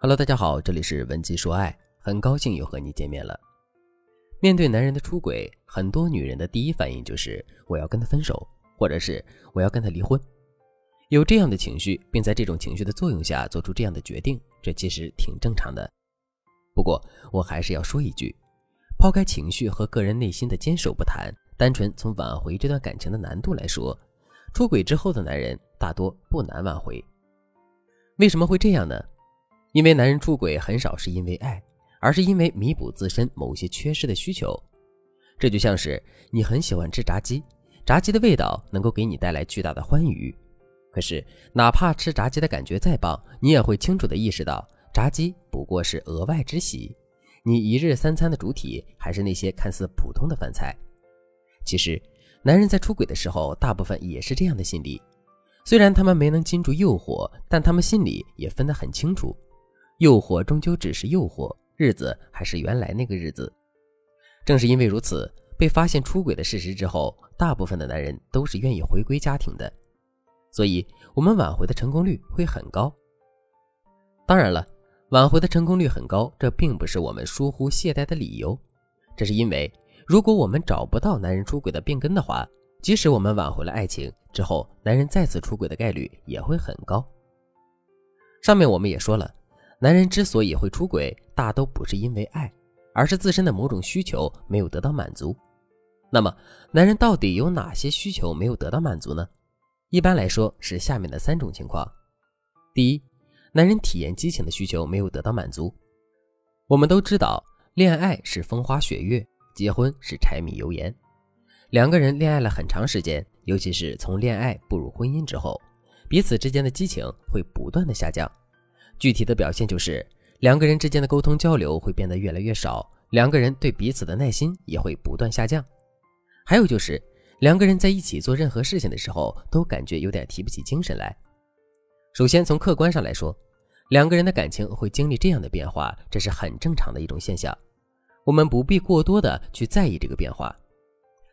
Hello，大家好，这里是文姬说爱，很高兴又和你见面了。面对男人的出轨，很多女人的第一反应就是我要跟他分手，或者是我要跟他离婚。有这样的情绪，并在这种情绪的作用下做出这样的决定，这其实挺正常的。不过，我还是要说一句，抛开情绪和个人内心的坚守不谈，单纯从挽回这段感情的难度来说，出轨之后的男人大多不难挽回。为什么会这样呢？因为男人出轨很少是因为爱，而是因为弥补自身某些缺失的需求。这就像是你很喜欢吃炸鸡，炸鸡的味道能够给你带来巨大的欢愉。可是，哪怕吃炸鸡的感觉再棒，你也会清楚地意识到，炸鸡不过是额外之喜。你一日三餐的主体还是那些看似普通的饭菜。其实，男人在出轨的时候，大部分也是这样的心理。虽然他们没能禁住诱惑，但他们心里也分得很清楚。诱惑终究只是诱惑，日子还是原来那个日子。正是因为如此，被发现出轨的事实之后，大部分的男人都是愿意回归家庭的，所以我们挽回的成功率会很高。当然了，挽回的成功率很高，这并不是我们疏忽懈怠的理由，这是因为如果我们找不到男人出轨的病根的话，即使我们挽回了爱情之后，男人再次出轨的概率也会很高。上面我们也说了。男人之所以会出轨，大都不是因为爱，而是自身的某种需求没有得到满足。那么，男人到底有哪些需求没有得到满足呢？一般来说是下面的三种情况：第一，男人体验激情的需求没有得到满足。我们都知道，恋爱是风花雪月，结婚是柴米油盐。两个人恋爱了很长时间，尤其是从恋爱步入婚姻之后，彼此之间的激情会不断的下降。具体的表现就是，两个人之间的沟通交流会变得越来越少，两个人对彼此的耐心也会不断下降。还有就是，两个人在一起做任何事情的时候，都感觉有点提不起精神来。首先，从客观上来说，两个人的感情会经历这样的变化，这是很正常的一种现象。我们不必过多的去在意这个变化，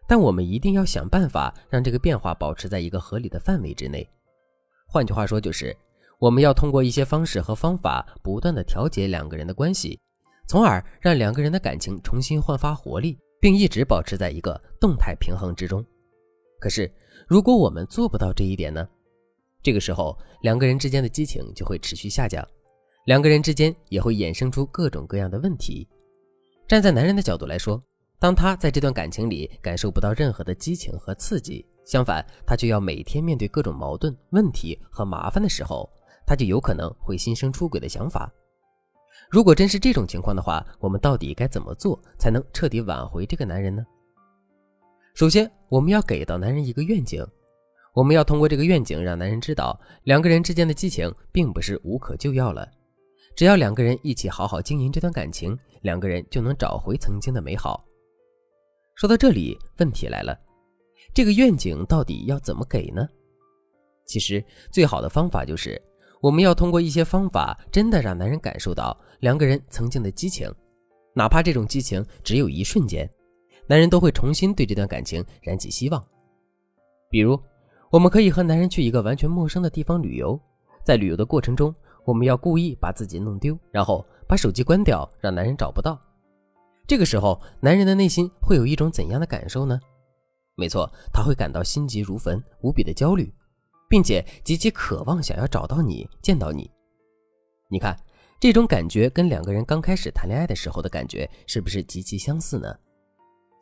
但我们一定要想办法让这个变化保持在一个合理的范围之内。换句话说，就是。我们要通过一些方式和方法，不断的调节两个人的关系，从而让两个人的感情重新焕发活力，并一直保持在一个动态平衡之中。可是，如果我们做不到这一点呢？这个时候，两个人之间的激情就会持续下降，两个人之间也会衍生出各种各样的问题。站在男人的角度来说，当他在这段感情里感受不到任何的激情和刺激，相反，他就要每天面对各种矛盾、问题和麻烦的时候。他就有可能会心生出轨的想法。如果真是这种情况的话，我们到底该怎么做才能彻底挽回这个男人呢？首先，我们要给到男人一个愿景，我们要通过这个愿景让男人知道，两个人之间的激情并不是无可救药了。只要两个人一起好好经营这段感情，两个人就能找回曾经的美好。说到这里，问题来了，这个愿景到底要怎么给呢？其实，最好的方法就是。我们要通过一些方法，真的让男人感受到两个人曾经的激情，哪怕这种激情只有一瞬间，男人都会重新对这段感情燃起希望。比如，我们可以和男人去一个完全陌生的地方旅游，在旅游的过程中，我们要故意把自己弄丢，然后把手机关掉，让男人找不到。这个时候，男人的内心会有一种怎样的感受呢？没错，他会感到心急如焚，无比的焦虑。并且极其渴望想要找到你，见到你。你看，这种感觉跟两个人刚开始谈恋爱的时候的感觉是不是极其相似呢？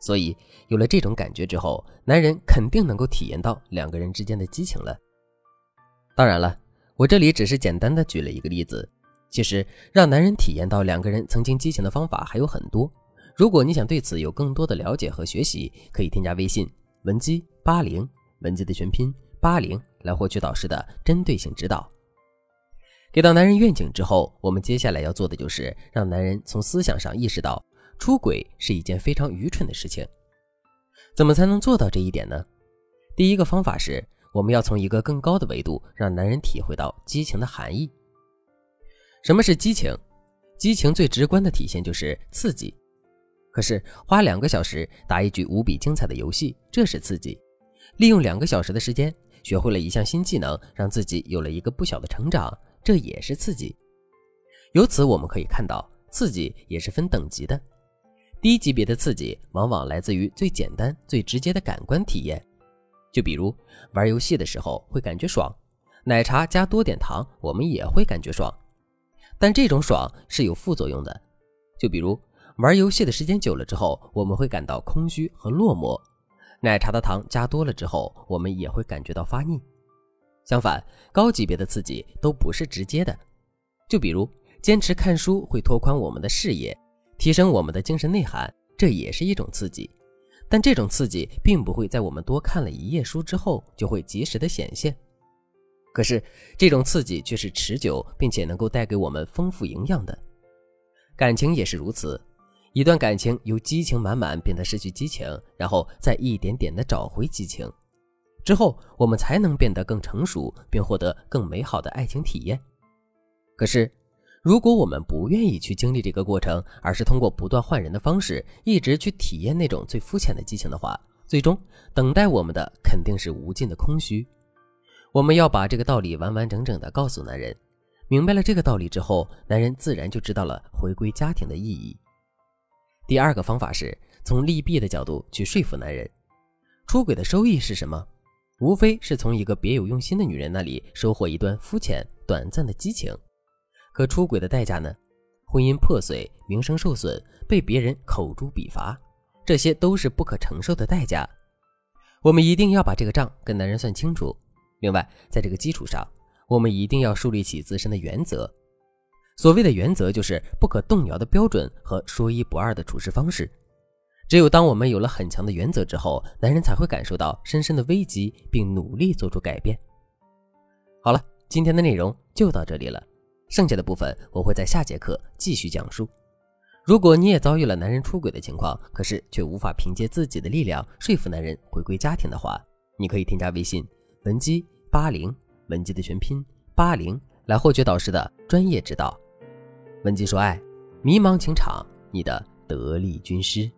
所以，有了这种感觉之后，男人肯定能够体验到两个人之间的激情了。当然了，我这里只是简单的举了一个例子。其实，让男人体验到两个人曾经激情的方法还有很多。如果你想对此有更多的了解和学习，可以添加微信文姬八零，文姬的全拼八零。来获取导师的针对性指导。给到男人愿景之后，我们接下来要做的就是让男人从思想上意识到出轨是一件非常愚蠢的事情。怎么才能做到这一点呢？第一个方法是，我们要从一个更高的维度让男人体会到激情的含义。什么是激情？激情最直观的体现就是刺激。可是花两个小时打一局无比精彩的游戏，这是刺激；利用两个小时的时间。学会了一项新技能，让自己有了一个不小的成长，这也是刺激。由此我们可以看到，刺激也是分等级的。低级别的刺激往往来自于最简单、最直接的感官体验，就比如玩游戏的时候会感觉爽，奶茶加多点糖我们也会感觉爽。但这种爽是有副作用的，就比如玩游戏的时间久了之后，我们会感到空虚和落寞。奶茶的糖加多了之后，我们也会感觉到发腻。相反，高级别的刺激都不是直接的，就比如坚持看书会拓宽我们的视野。提升我们的精神内涵，这也是一种刺激，但这种刺激并不会在我们多看了一页书之后就会及时的显现。可是这种刺激却是持久并且能够带给我们丰富营养的。感情也是如此，一段感情由激情满满变得失去激情，然后再一点点的找回激情，之后我们才能变得更成熟，并获得更美好的爱情体验。可是。如果我们不愿意去经历这个过程，而是通过不断换人的方式，一直去体验那种最肤浅的激情的话，最终等待我们的肯定是无尽的空虚。我们要把这个道理完完整整的告诉男人，明白了这个道理之后，男人自然就知道了回归家庭的意义。第二个方法是从利弊的角度去说服男人，出轨的收益是什么？无非是从一个别有用心的女人那里收获一段肤浅短暂的激情。可出轨的代价呢？婚姻破碎，名声受损，被别人口诛笔伐，这些都是不可承受的代价。我们一定要把这个账跟男人算清楚。另外，在这个基础上，我们一定要树立起自身的原则。所谓的原则，就是不可动摇的标准和说一不二的处事方式。只有当我们有了很强的原则之后，男人才会感受到深深的危机，并努力做出改变。好了，今天的内容就到这里了。剩下的部分我会在下节课继续讲述。如果你也遭遇了男人出轨的情况，可是却无法凭借自己的力量说服男人回归家庭的话，你可以添加微信文姬八零，文姬的全拼八零，来获取导师的专业指导。文姬说爱，迷茫情场，你的得力军师。